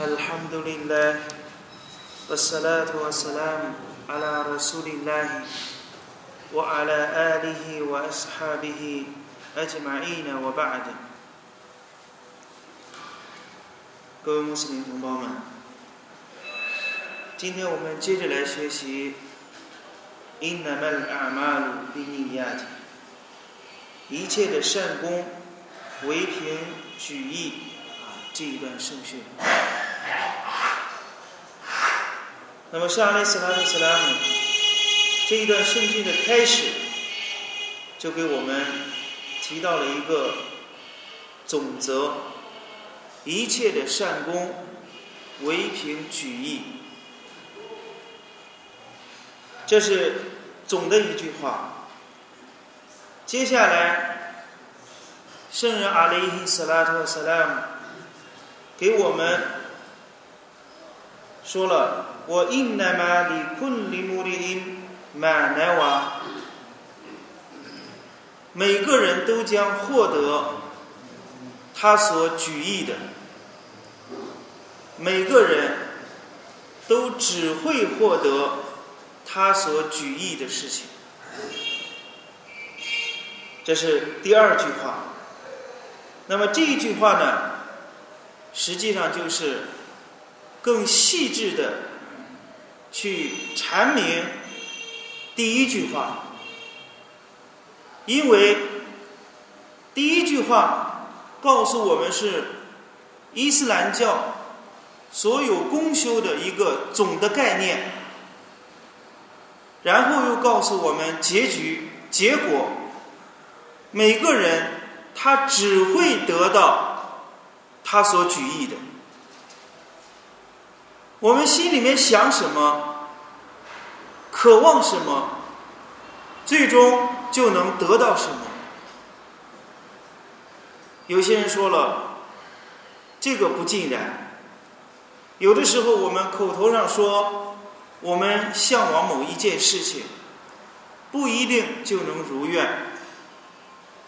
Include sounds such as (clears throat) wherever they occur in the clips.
الحمد لله والصلاة والسلام على رسول الله وعلى آله وأصحابه أجمعين وبعد 各位穆斯林同胞们，今天我们接着来学习 “إنما الأعمال بالنيات”，一切的善功唯凭举意啊这一段圣训。 那么，沙利斯拉特斯拉姆这一段圣训的开始，就给我们提到了一个总则：一切的善功唯凭举意。这是总的一句话。接下来，圣人阿里伊斯拉特斯拉姆给我们说了。我因那玛里昆里穆里因玛奈瓦，每个人都将获得他所举意的，每个人都只会获得他所举意的事情。这是第二句话。那么这一句话呢，实际上就是更细致的。去阐明第一句话，因为第一句话告诉我们是伊斯兰教所有公修的一个总的概念，然后又告诉我们结局结果，每个人他只会得到他所举意的。我们心里面想什么，渴望什么，最终就能得到什么。有些人说了，这个不尽然。有的时候，我们口头上说我们向往某一件事情，不一定就能如愿。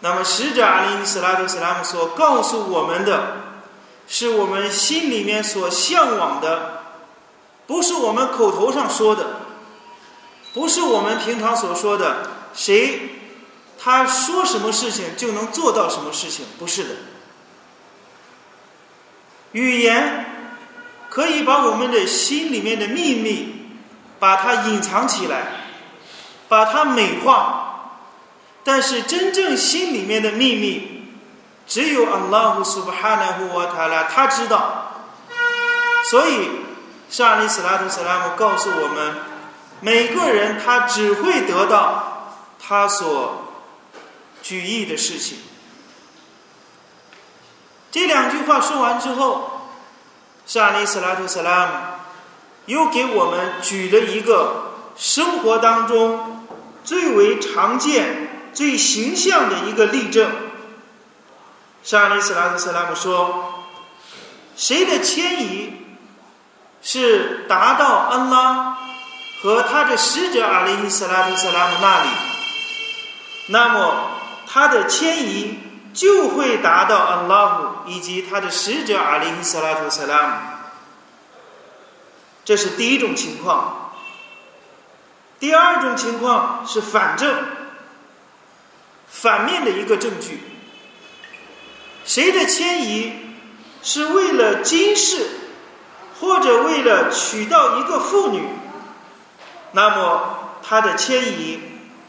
那么，使者阿里·斯拉德·斯拉姆所告诉我们的，是我们心里面所向往的。不是我们口头上说的，不是我们平常所说的，谁他说什么事情就能做到什么事情，不是的。语言可以把我们的心里面的秘密把它隐藏起来，把它美化，但是真正心里面的秘密，只有阿拉胡苏巴哈纳胡瓦塔拉他知道，所以。沙利斯拉图斯拉姆告诉我们：每个人他只会得到他所举意的事情。这两句话说完之后，沙利斯拉图斯拉姆又给我们举了一个生活当中最为常见、最形象的一个例证。沙利斯拉图斯拉姆说：“谁的迁移？”是达到安拉和他的使者阿里伊斯拉图斯拉姆那里，那么他的迁移就会达到安拉姆以及他的使者阿里伊斯拉图斯拉姆。这是第一种情况。第二种情况是反证，反面的一个证据。谁的迁移是为了今世？或者为了娶到一个妇女，那么他的迁移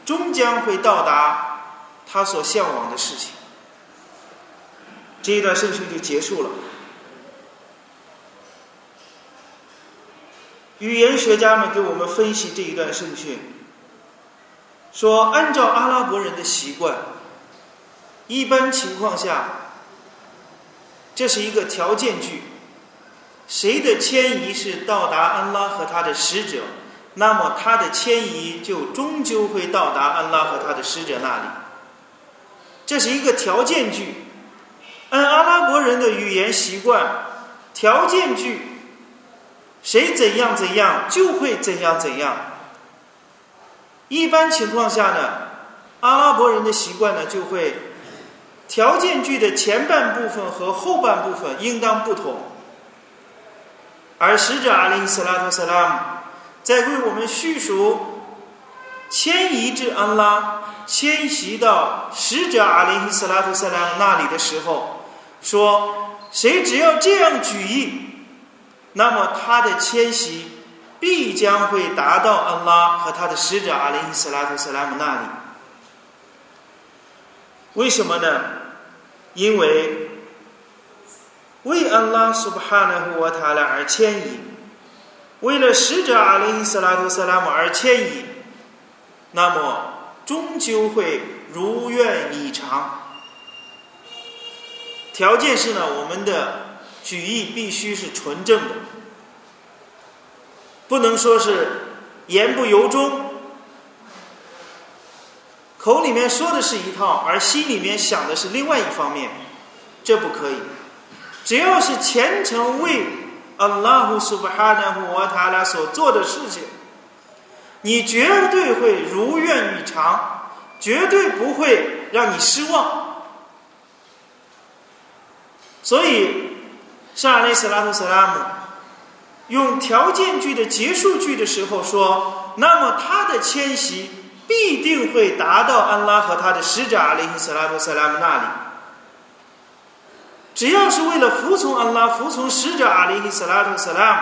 终将会到达他所向往的事情。这一段圣训就结束了。语言学家们给我们分析这一段圣训，说按照阿拉伯人的习惯，一般情况下，这是一个条件句。谁的迁移是到达安拉和他的使者，那么他的迁移就终究会到达安拉和他的使者那里。这是一个条件句，按阿拉伯人的语言习惯，条件句，谁怎样怎样就会怎样怎样。一般情况下呢，阿拉伯人的习惯呢就会，条件句的前半部分和后半部分应当不同。而使者阿里·斯拉图·萨拉姆在为我们叙述迁移至安拉、迁徙到使者阿里·斯拉图·萨拉姆那里的时候，说：谁只要这样举意，那么他的迁徙必将会达到安拉和他的使者阿里·斯拉图·萨拉姆那里。为什么呢？因为为安拉苏巴哈纳胡瓦塔拉而迁移，为了使者阿里斯拉图斯拉姆而迁移，那么终究会如愿以偿。条件是呢，我们的举意必须是纯正的，不能说是言不由衷。口里面说的是一套，而心里面想的是另外一方面，这不可以。只要是虔诚为阿拉胡苏巴哈纳胡瓦塔拉所做的事情，你绝对会如愿以偿，绝对不会让你失望。所以，沙利斯拉图斯拉姆用条件句的结束句的时候说：“那么他的迁徙。”必定会达到安拉和他的使者阿里·斯拉图·萨拉姆那里。只要是为了服从安拉、服从使者阿里·斯拉图·萨拉姆，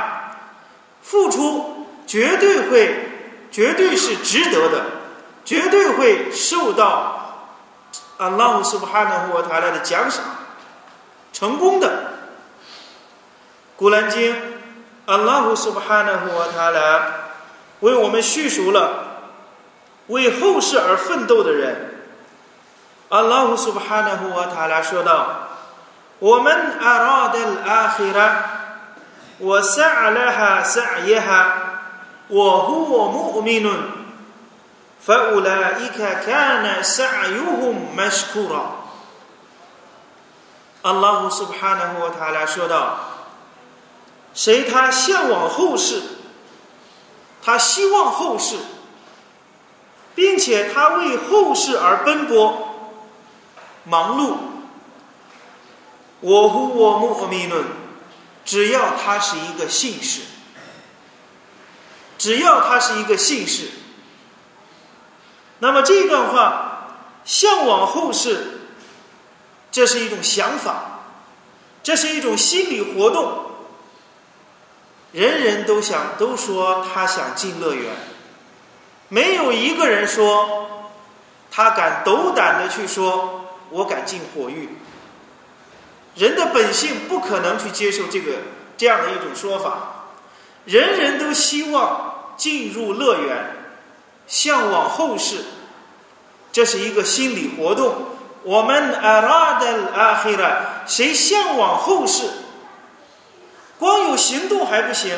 付出绝对会、绝对是值得的，绝对会受到安拉·苏布哈纳和塔拉的奖赏，成功的。古兰经，安拉·苏布哈纳和塔拉为我们叙述了。为后世而奋斗的人，阿拉胡苏布哈纳胡瓦塔拉说道：“我们阿拉德阿希拉，我萨拉哈萨耶哈，我和我穆米伦，法乌拉伊卡卡纳萨尤胡马什库拉。”阿拉胡苏巴哈纳胡瓦塔拉说道：“谁他向往后世，他希望后世。”并且他为后世而奔波、忙碌。我呼我穆米论，只要他是一个姓氏，只要他是一个姓氏，那么这段话向往后世，这是一种想法，这是一种心理活动。人人都想都说他想进乐园。没有一个人说，他敢斗胆的去说，我敢进火狱。人的本性不可能去接受这个这样的一种说法。人人都希望进入乐园，向往后世，这是一个心理活动。我们阿拉的阿黑了，谁向往后世？光有行动还不行，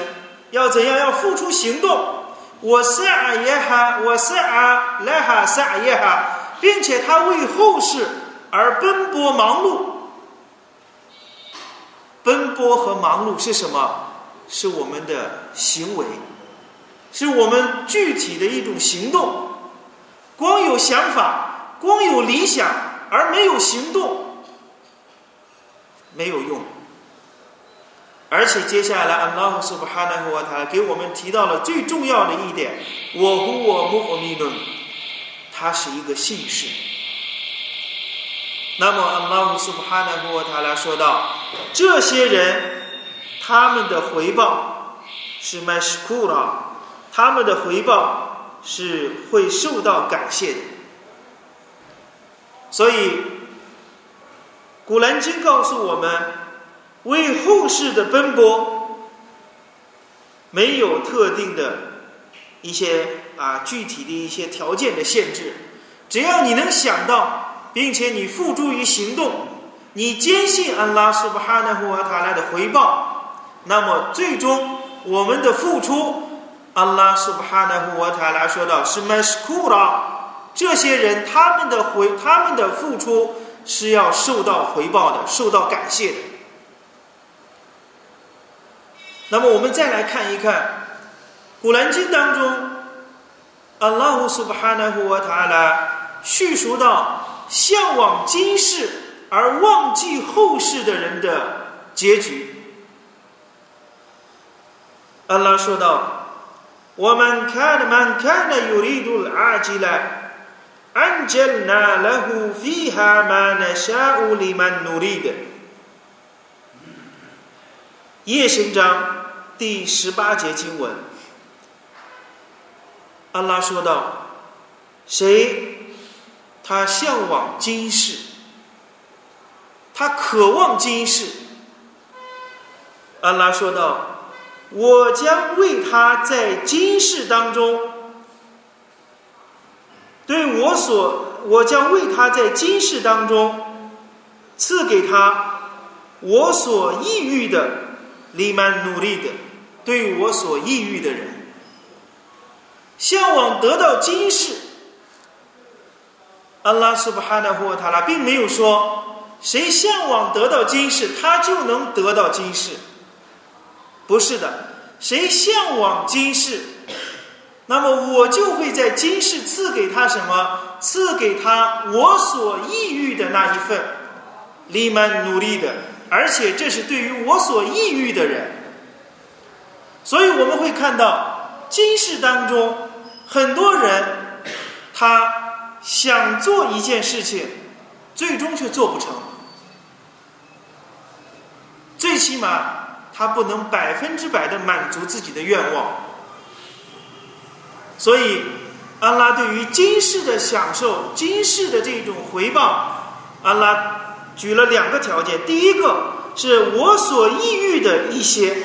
要怎样？要付出行动。我萨耶哈，我萨来哈萨耶哈，并且他为后世而奔波忙碌。奔波和忙碌是什么？是我们的行为，是我们具体的一种行动。光有想法，光有理想，而没有行动，没有用。而且接下来，安拉苏布哈纳和他给我们提到了最重要的一点：我和我穆米伦，他是一个姓氏。那么，安拉苏布哈纳和他来说道：这些人，他们的回报是麦什库拉，他们的回报是会受到感谢的。所以，《古兰经》告诉我们。为后世的奔波，没有特定的一些啊具体的一些条件的限制，只要你能想到，并且你付诸于行动，你坚信安拉苏巴哈纳胡瓦塔拉的回报，那么最终我们的付出，安拉苏巴哈纳胡瓦塔拉说道是麦斯库拉，这些人他们的回他们的付出是要受到回报的，受到感谢的。那么我们再来看一看《古兰经》当中，阿拉胡苏巴哈纳胡瓦塔拉叙述到向往今世而忘记后世的人的结局。安拉说道：“我们看们看的有力度阿吉来，安杰那勒胡菲哈曼那沙乌里曼努力的。”夜行章第十八节经文，安拉说道：“谁他向往今世，他渴望今世。”安拉说道。我将为他在今世当中，对我所，我将为他在今世当中赐给他我所抑郁的，里曼努力的，对我所抑郁的人，向往得到今世。安拉苏巴哈纳霍塔拉并没有说，谁向往得到今世，他就能得到今世。不是的，谁向往今世，那么我就会在今世赐给他什么？赐给他我所抑郁的那一份，力蛮努力的，而且这是对于我所抑郁的人。所以我们会看到，今世当中很多人，他想做一件事情，最终却做不成，最起码。他不能百分之百的满足自己的愿望，所以安拉对于今世的享受、今世的这种回报，安拉举了两个条件：第一个是我所抑郁的一些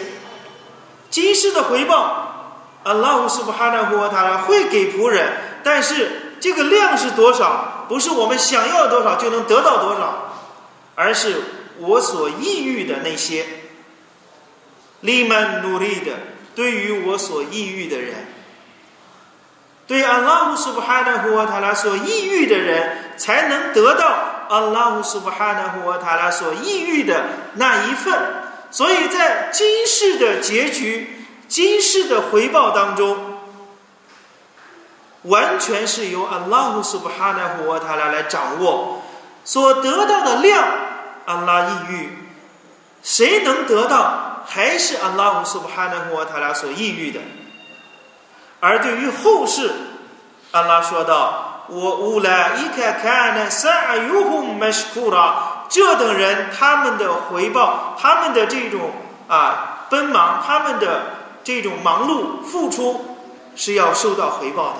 今世的回报，安拉乌斯布哈纳胡他会给仆人，但是这个量是多少，不是我们想要多少就能得到多少，而是我所抑郁的那些。力曼努力的，对于我所抑郁的人，对阿拉姆苏布哈纳胡瓦塔拉所抑郁的人，才能得到阿拉姆苏布哈纳胡瓦塔拉所抑郁的那一份。所以在今世的结局、今世的回报当中，完全是由阿拉姆苏布哈纳胡瓦塔拉来掌握所得到的量。安拉抑郁，谁能得到？还是阿拉姆苏布哈纳胡他俩所抑郁的，而对于后世，阿拉说道：“我乌拉伊卡卡那萨尤胡麦什库拉，这等人他们的回报，他们的这种啊奔忙，他们的这种忙碌付出，是要受到回报的。”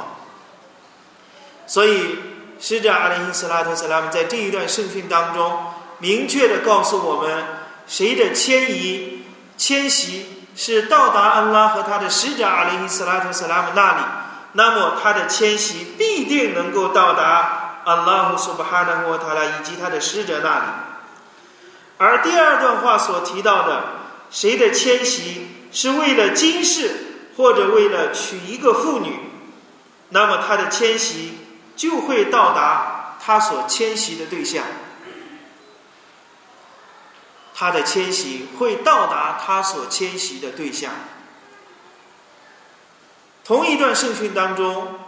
所以，使者阿里因斯拉特斯拉姆在这一段圣训当中，明确的告诉我们：谁的迁移。迁徙是到达安拉和他的使者阿里伊斯拉图斯拉姆那里，那么他的迁徙必定能够到达安拉和苏巴哈纳和塔拉以及他的使者那里。而第二段话所提到的，谁的迁徙是为了今世或者为了娶一个妇女，那么他的迁徙就会到达他所迁徙的对象。他的迁徙会到达他所迁徙的对象。同一段圣训当中，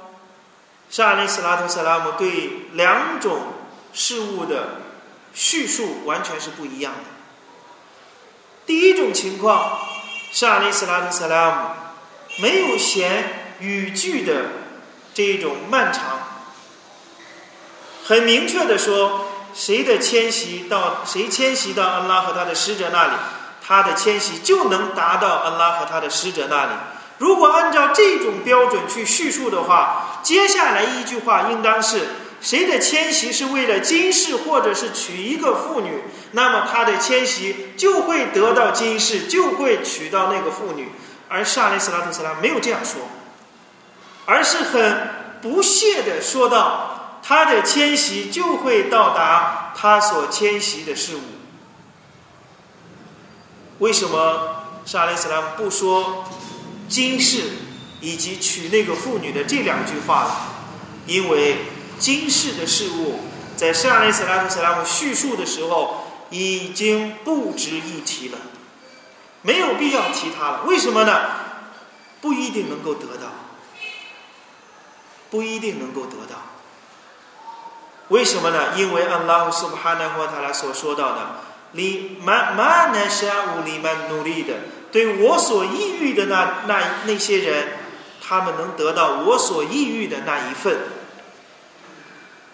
沙利斯拉图萨拉姆对两种事物的叙述完全是不一样的。第一种情况，沙利斯拉图萨拉姆没有嫌语句的这种漫长，很明确的说。谁的迁徙到谁迁徙到安拉和他的使者那里，他的迁徙就能达到安拉和他的使者那里。如果按照这种标准去叙述的话，接下来一句话应当是：谁的迁徙是为了今世或者是娶一个妇女，那么他的迁徙就会得到今世，就会娶到那个妇女。而沙利斯拉特斯拉没有这样说，而是很不屑的说道。他的迁徙就会到达他所迁徙的事物。为什么沙利斯兰不说今世以及娶那个妇女的这两句话呢？因为今世的事物在沙利斯兰特斯拉姆叙述的时候已经不值一提了，没有必要提它了。为什么呢？不一定能够得到，不一定能够得到。为什么呢？因为安拉苏巴哈纳和他拉所说到的，你曼曼那沙乌里曼努力的，对我所抑郁的那那那些人，他们能得到我所抑郁的那一份。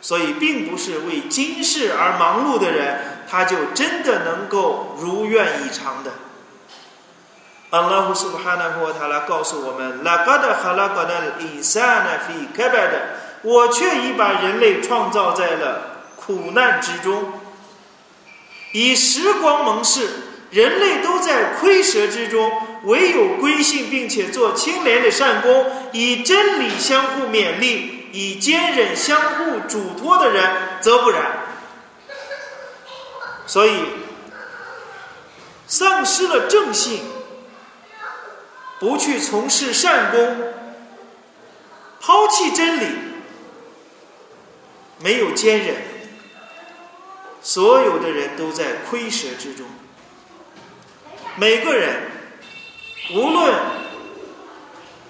所以，并不是为今世而忙碌的人，他就真的能够如愿以偿的。阿拉胡苏巴哈纳胡塔拉告诉我们：“拉嘎的哈拉嘎的伊萨纳菲开拜的，我却已把人类创造在了苦难之中，以时光蒙世，人类都在亏折之中，唯有归信并且做清廉的善功，以真理相互勉励。”以坚忍相互嘱托的人，则不然。所以，丧失了正信，不去从事善功，抛弃真理，没有坚忍，所有的人都在亏舍之中。每个人，无论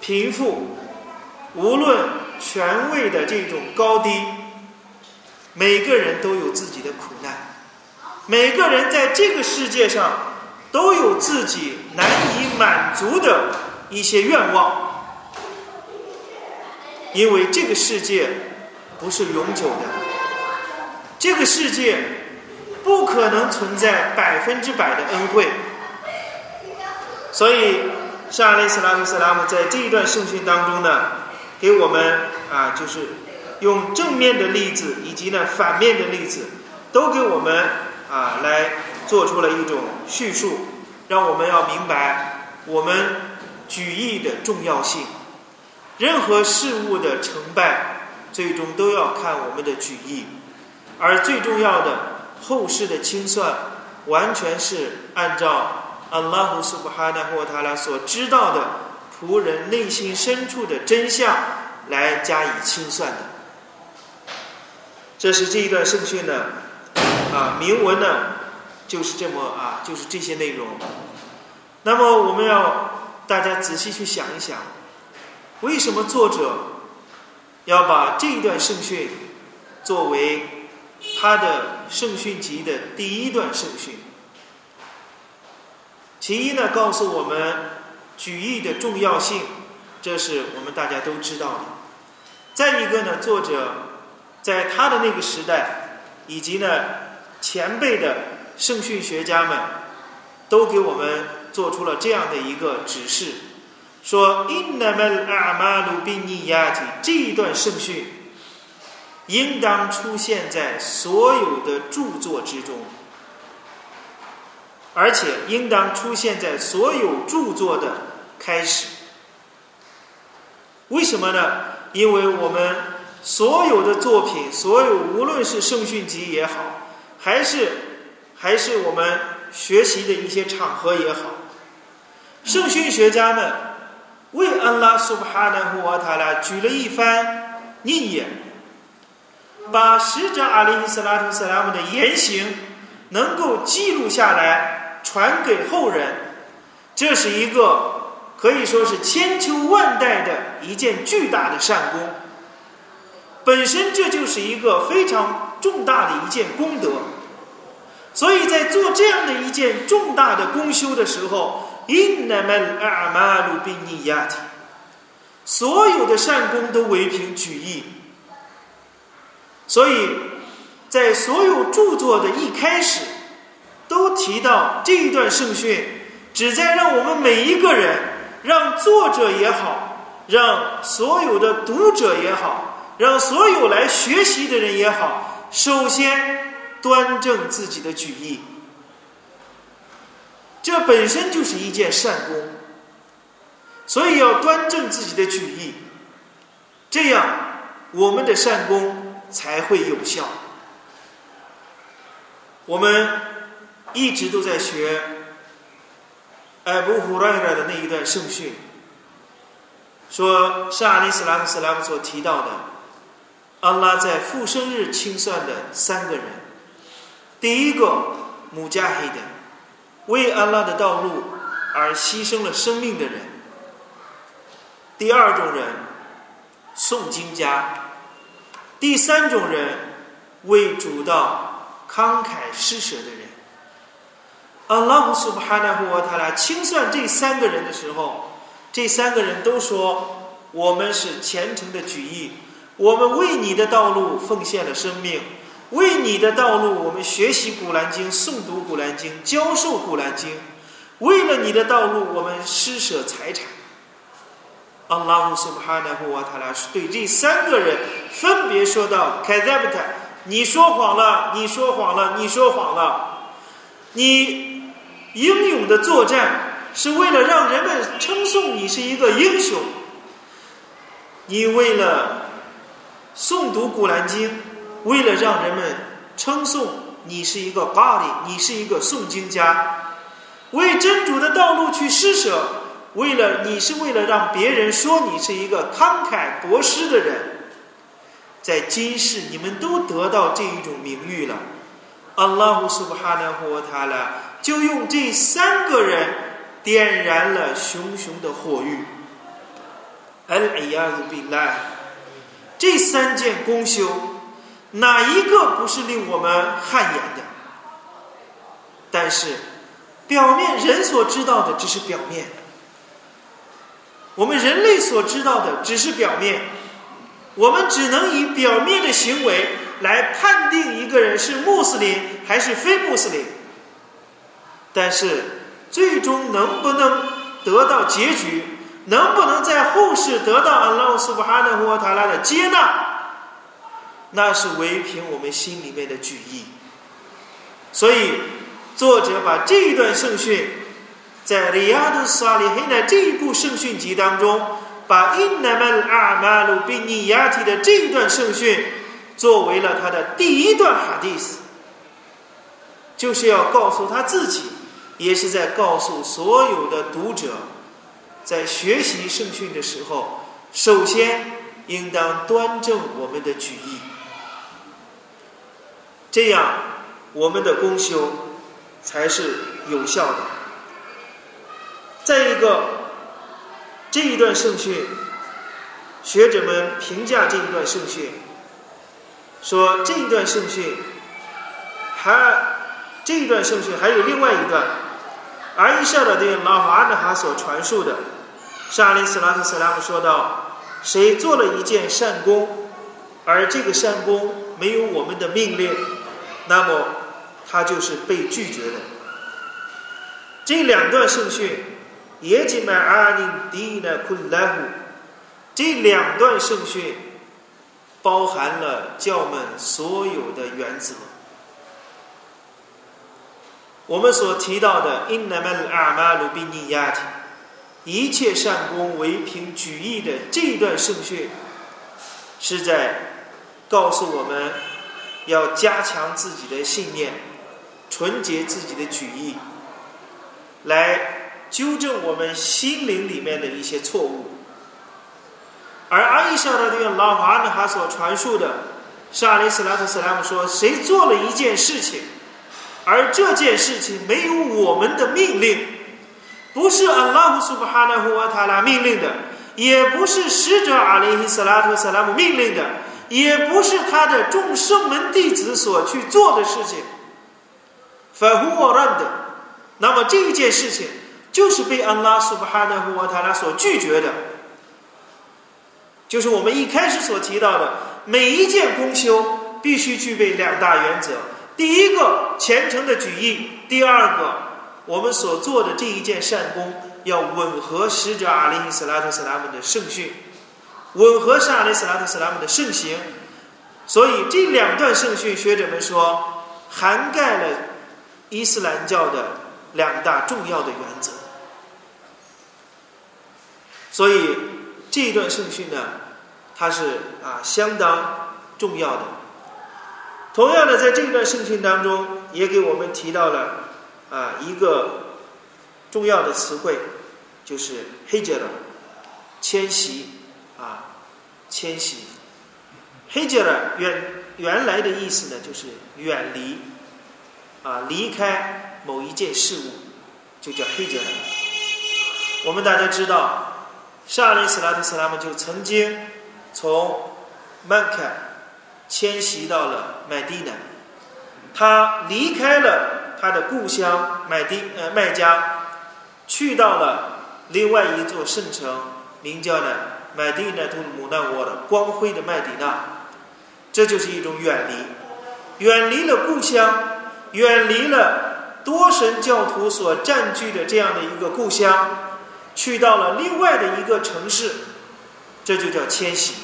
贫富，无论。权位的这种高低，每个人都有自己的苦难，每个人在这个世界上都有自己难以满足的一些愿望，因为这个世界不是永久的，这个世界不可能存在百分之百的恩惠，所以，沙利斯拉图斯拉姆在这一段圣训当中呢。给我们啊，就是用正面的例子以及呢反面的例子，都给我们啊来做出了一种叙述，让我们要明白我们举义的重要性。任何事物的成败，最终都要看我们的举义，而最重要的后世的清算，完全是按照阿拉胡苏布哈纳或他俩所知道的。仆人内心深处的真相来加以清算的，这是这一段圣训呢，啊，铭文呢就是这么啊，就是这些内容。那么我们要大家仔细去想一想，为什么作者要把这一段圣训作为他的圣训集的第一段圣训？其一呢，告诉我们。举义的重要性，这是我们大家都知道的。再一个呢，作者在他的那个时代，以及呢前辈的圣训学家们，都给我们做出了这样的一个指示，说：“Innamal amalu b i n i y a t。”这一段圣训应当出现在所有的著作之中。而且应当出现在所有著作的开始。为什么呢？因为我们所有的作品，所有无论是圣训集也好，还是还是我们学习的一些场合也好，圣训学家们为安拉苏布哈纳胡瓦塔拉举了一番逆言，把使者阿里·斯拉图·斯拉姆的言行能够记录下来。传给后人，这是一个可以说是千秋万代的一件巨大的善功。本身这就是一个非常重大的一件功德，所以在做这样的一件重大的功修的时候，innamal a'malu b i n i y a t 所有的善功都为凭举义。所以在所有著作的一开始。都提到这一段圣训，旨在让我们每一个人，让作者也好，让所有的读者也好，让所有来学习的人也好，首先端正自己的举义。这本身就是一件善功，所以要端正自己的举义，这样我们的善功才会有效。我们。一直都在学艾布胡瑞尔的那一段圣训，说是阿里斯拉克斯拉姆所提到的，安拉在复生日清算的三个人，第一个穆加黑的，为安拉的道路而牺牲了生命的人；第二种人诵经家；第三种人为主道慷慨施舍的人。阿拉胡苏布哈纳胡瓦塔拉清算这三个人的时候，这三个人都说：“我们是虔诚的举义，我们为你的道路奉献了生命，为你的道路我们学习古兰经、诵读古兰经、教授古兰经，为了你的道路我们施舍财产。”阿拉胡苏布哈纳胡瓦塔拉是对这三个人分别说道：“凯塞布特，你说谎了，你说谎了，你说谎了，你。”英勇的作战是为了让人们称颂你是一个英雄。你为了诵读古兰经，为了让人们称颂你是一个巴里，你是一个诵经家，为真主的道路去施舍，为了你是为了让别人说你是一个慷慨博施的人。在今世，你们都得到这一种名誉了。阿拉胡苏布哈纳胡瓦塔拉。就用这三个人点燃了熊熊的火狱。哎呀，比来，这三件功修，哪一个不是令我们汗颜的？但是，表面人所知道的只是表面，我们人类所知道的只是表面，我们只能以表面的行为来判定一个人是穆斯林还是非穆斯林。但是，最终能不能得到结局，能不能在后世得到阿拉苏巴哈纳胡塔拉的接纳，那是唯凭我们心里面的举意。所以，作者把这一段圣训，在《里亚杜萨里黑奈》这一部圣训集当中，把因那曼阿马鲁宾尼亚提的这一段圣训，作为了他的第一段哈迪斯，就是要告诉他自己。也是在告诉所有的读者，在学习圣训的时候，首先应当端正我们的举意，这样我们的功修才是有效的。再一个，这一段圣训，学者们评价这一段圣训，说这一段圣训还这一段圣训还有另外一段。而伊夏的对拉法安的哈所传述的，沙利斯拉特斯拉姆说道：“谁做了一件善功，而这个善功没有我们的命令，那么他就是被拒绝的。”这两段圣训，也吉买阿尼迪呢库莱胡，这两段圣训包含了教门所有的原则。我们所提到的 “innamal armalubiniyati，一切善功为凭举意的这段圣训，是在告诉我们要加强自己的信念，纯洁自己的举意，来纠正我们心灵里面的一些错误。而阿伊莎的这个老法呢，他所传述的，沙利斯拉特斯拉姆说：“谁做了一件事情？”而这件事情没有我们的命令，不是安拉胡苏巴哈纳胡瓦塔拉命令的，也不是使者阿里斯拉特萨拉姆命令的，也不是他的众圣门弟子所去做的事情。反乎我认的，那么这一件事情就是被安拉苏巴哈纳胡瓦塔拉所拒绝的，就是我们一开始所提到的，每一件功修必须具备两大原则。第一个虔诚的举意，第二个我们所做的这一件善功要吻合使者阿里·斯拉特·斯拉姆的圣训，吻合沙里·斯拉特·斯拉姆的圣行。所以这两段圣训，学者们说涵盖了伊斯兰教的两大重要的原则。所以这一段圣训呢，它是啊相当重要的。同样的，在这一段圣训当中，也给我们提到了啊一个重要的词汇，就是“黑杰勒”，迁徙，迁徙。黑杰勒原原来的意思呢，就是远离啊，离开某一件事物，就叫黑杰勒。我们大家知道，沙利斯拉特斯拉姆就曾经从曼卡。迁徙到了麦地那，他离开了他的故乡麦地呃麦加，去到了另外一座圣城，名叫呢麦地那图姆纳沃的光辉的麦迪那，这就是一种远离，远离了故乡，远离了多神教徒所占据的这样的一个故乡，去到了另外的一个城市，这就叫迁徙。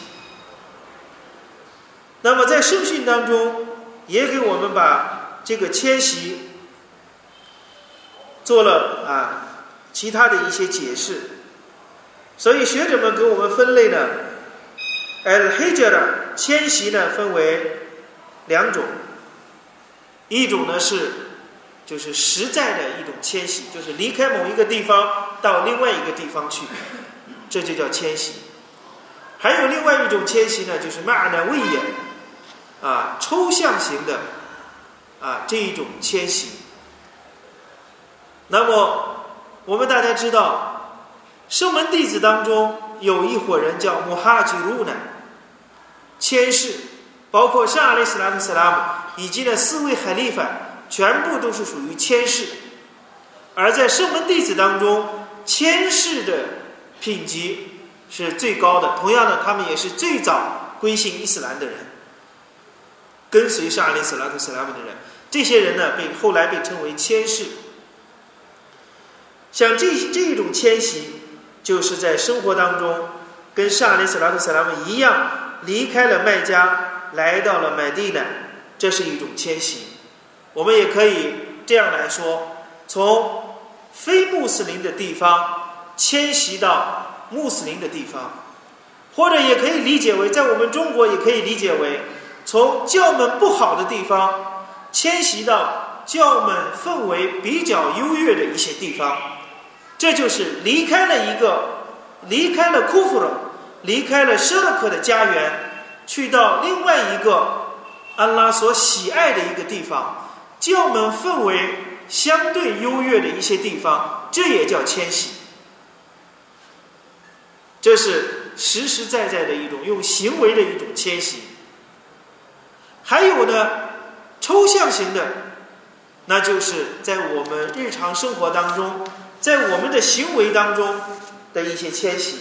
那么在圣训当中，也给我们把这个迁徙。做了啊，其他的一些解释，所以学者们给我们分类呢，al hijra 迁徙呢分为两种，一种呢是就是实在的一种迁徙，就是离开某一个地方到另外一个地方去，这就叫迁徙；还有另外一种迁徙呢，就是 ma'na 位也啊抽象型的啊这一种迁徙。那么，我们大家知道，圣门弟子当中有一伙人叫穆哈吉鲁呢，谦士，包括沙阿里斯拉特·斯拉姆以及呢四位海利法，全部都是属于谦士。而在圣门弟子当中，谦士的品级是最高的。同样的，他们也是最早归信伊斯兰的人，跟随沙阿里斯拉特·斯拉姆的人。这些人呢，被后来被称为谦士。像这这种迁徙，就是在生活当中跟沙利斯拉特·萨拉姆一样，离开了麦加，来到了麦地呢，这是一种迁徙。我们也可以这样来说：从非穆斯林的地方迁徙到穆斯林的地方，或者也可以理解为，在我们中国也可以理解为，从教门不好的地方迁徙到教门氛围比较优越的一些地方。这就是离开了一个，离开了库弗尔，离开了舍勒克的家园，去到另外一个安拉所喜爱的一个地方，教门氛围相对优越的一些地方，这也叫迁徙。这是实实在在的一种用行为的一种迁徙。还有呢，抽象型的，那就是在我们日常生活当中。在我们的行为当中的一些迁徙，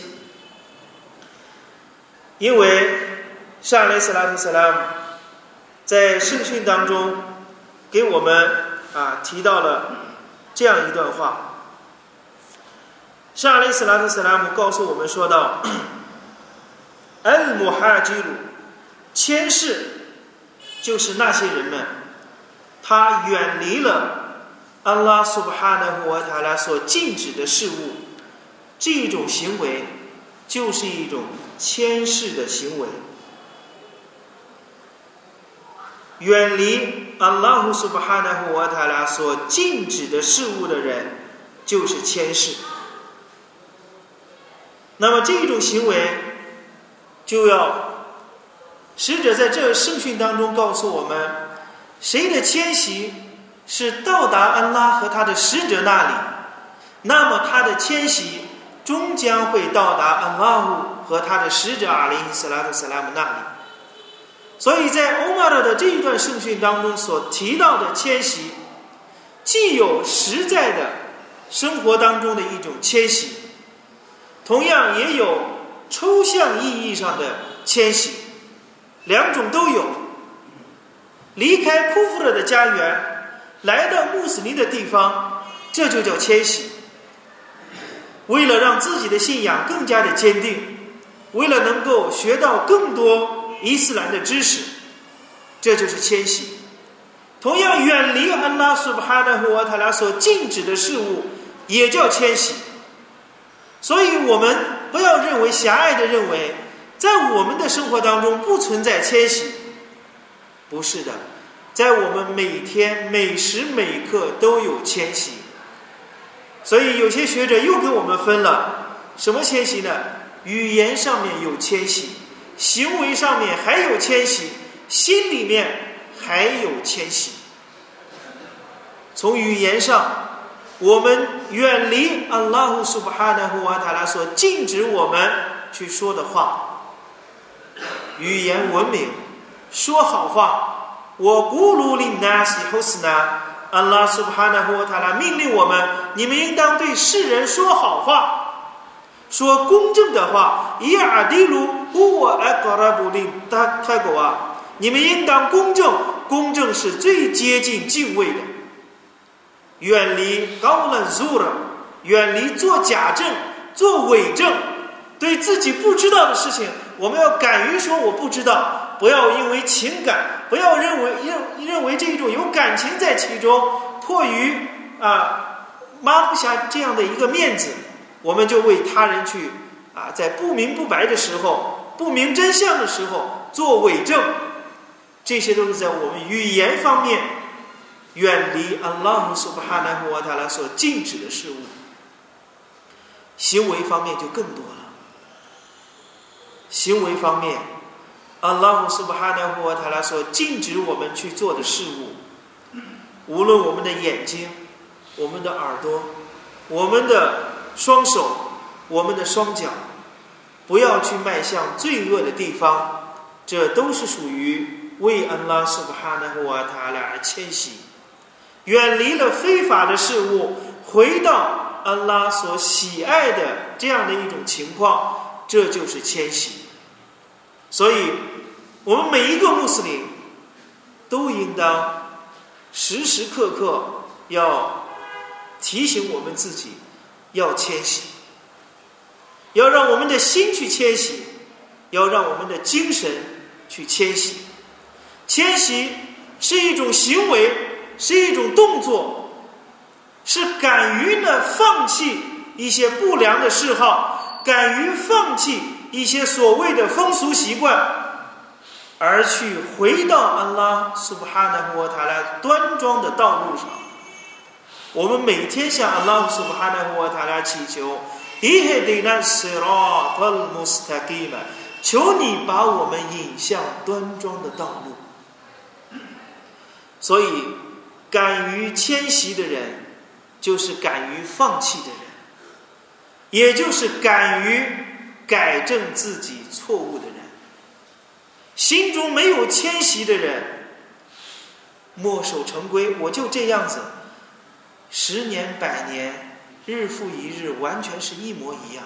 因为上雷斯拉特斯拉姆在圣训当中给我们啊提到了这样一段话。上雷斯拉特斯拉姆告诉我们说道：“ (clears throat) 恩姆哈基鲁，迁世就是那些人们，他远离了。”安拉苏巴哈纳胡瓦塔拉所禁止的事物，这种行为就是一种谦视的行为。远离安拉胡苏巴哈纳胡瓦塔拉所禁止的事物的人，就是谦视。那么这种行为，就要使者在这圣训当中告诉我们，谁的迁徙。是到达安拉和他的使者那里，那么他的迁徙终将会到达安拉姆和他的使者阿里斯拉特斯拉姆那里。所以在欧玛尔的这一段圣训当中所提到的迁徙，既有实在的生活当中的一种迁徙，同样也有抽象意义上的迁徙，两种都有。离开库夫勒的家园。来到穆斯林的地方，这就叫迁徙。为了让自己的信仰更加的坚定，为了能够学到更多伊斯兰的知识，这就是迁徙。同样，远离安拉苏巴哈纳和瓦塔拉所禁止的事物，也叫迁徙。所以，我们不要认为狭隘的认为，在我们的生活当中不存在迁徙，不是的。在我们每天每时每刻都有迁徙，所以有些学者又给我们分了什么迁徙呢？语言上面有迁徙，行为上面还有迁徙，心里面还有迁徙。从语言上，我们远离阿拉胡苏巴哈纳胡瓦塔拉所禁止我们去说的话，语言文明，说好话。我咕噜林纳西后斯纳，安拉苏巴纳胡塔拉命令我们：你们应当对世人说好话，说公正的话。伊尔迪鲁乌瓦埃格拉布林达泰国啊，你们应当公正，公正是最接近敬畏的。远离高冷 zura，远离做假证、做伪证，对自己不知道的事情，我们要敢于说我不知道，不要因为情感，不要认为认认为这种有感情在其中，迫于啊抹不下这样的一个面子，我们就为他人去啊在不明不白的时候、不明真相的时候做伪证，这些都是在我们语言方面。远离阿拉姆苏巴哈纳胡瓦塔拉所禁止的事物，行为方面就更多了。行为方面，阿拉姆苏巴哈纳胡瓦塔拉所禁止我们去做的事物，无论我们的眼睛、我们的耳朵、我们的双手、我们的双脚，不要去迈向罪恶的地方，这都是属于为安拉苏巴哈纳胡瓦塔拉而迁徙。远离了非法的事物，回到安拉所喜爱的这样的一种情况，这就是迁徙。所以，我们每一个穆斯林都应当时时刻刻要提醒我们自己要迁徙，要让我们的心去迁徙，要让我们的精神去迁徙。迁徙是一种行为。是一种动作，是敢于呢放弃一些不良的嗜好，敢于放弃一些所谓的风俗习惯，而去回到安拉苏布哈纳胡塔拉端庄的道路上。我们每天向安拉苏布哈纳胡塔拉祈求，求你把我们引向端庄的道路。所以。敢于迁徙的人，就是敢于放弃的人，也就是敢于改正自己错误的人。心中没有迁徙的人，墨守成规，我就这样子，十年百年，日复一日，完全是一模一样，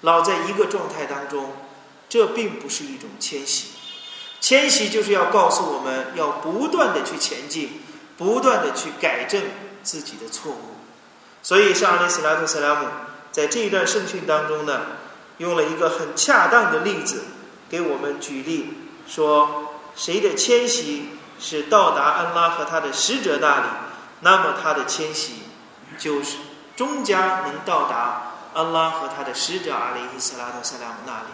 老在一个状态当中，这并不是一种迁徙。迁徙就是要告诉我们要不断的去前进。不断的去改正自己的错误，所以上阿里斯拉特·塞拉姆在这一段圣训当中呢，用了一个很恰当的例子给我们举例，说谁的迁徙是到达安拉和他的使者那里，那么他的迁徙就是终将能到达安拉和他的使者阿里伊斯拉特·塞拉姆那里。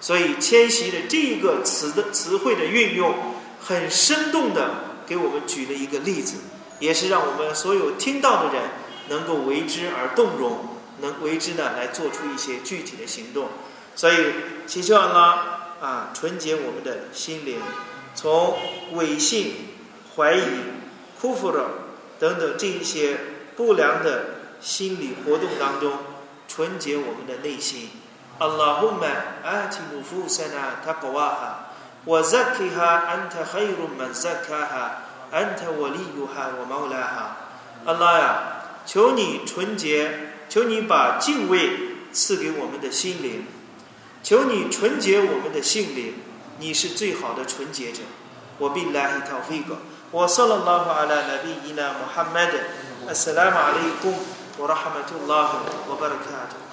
所以迁徙的这一个词的词汇的运用很生动的。给我们举了一个例子，也是让我们所有听到的人能够为之而动容，能为之呢来做出一些具体的行动。所以祈求安拉啊纯洁我们的心灵，从伪信、怀疑、哭服了等等这一些不良的心理活动当中，纯洁我们的内心。阿拉胡曼阿提努夫塞纳塔格瓦哈。وزكها أنت خير من زكاها أنت وليها ومولاها 阿拉呀，求你纯洁，求你把敬畏赐给我们的心灵， 求你纯洁我们的性灵，你是最好的纯洁者。我必来一套飞哥，我说了拉法阿拉那比伊那穆罕默德，阿斯拉马利贡，我拉哈曼杜拉赫，我巴勒卡托。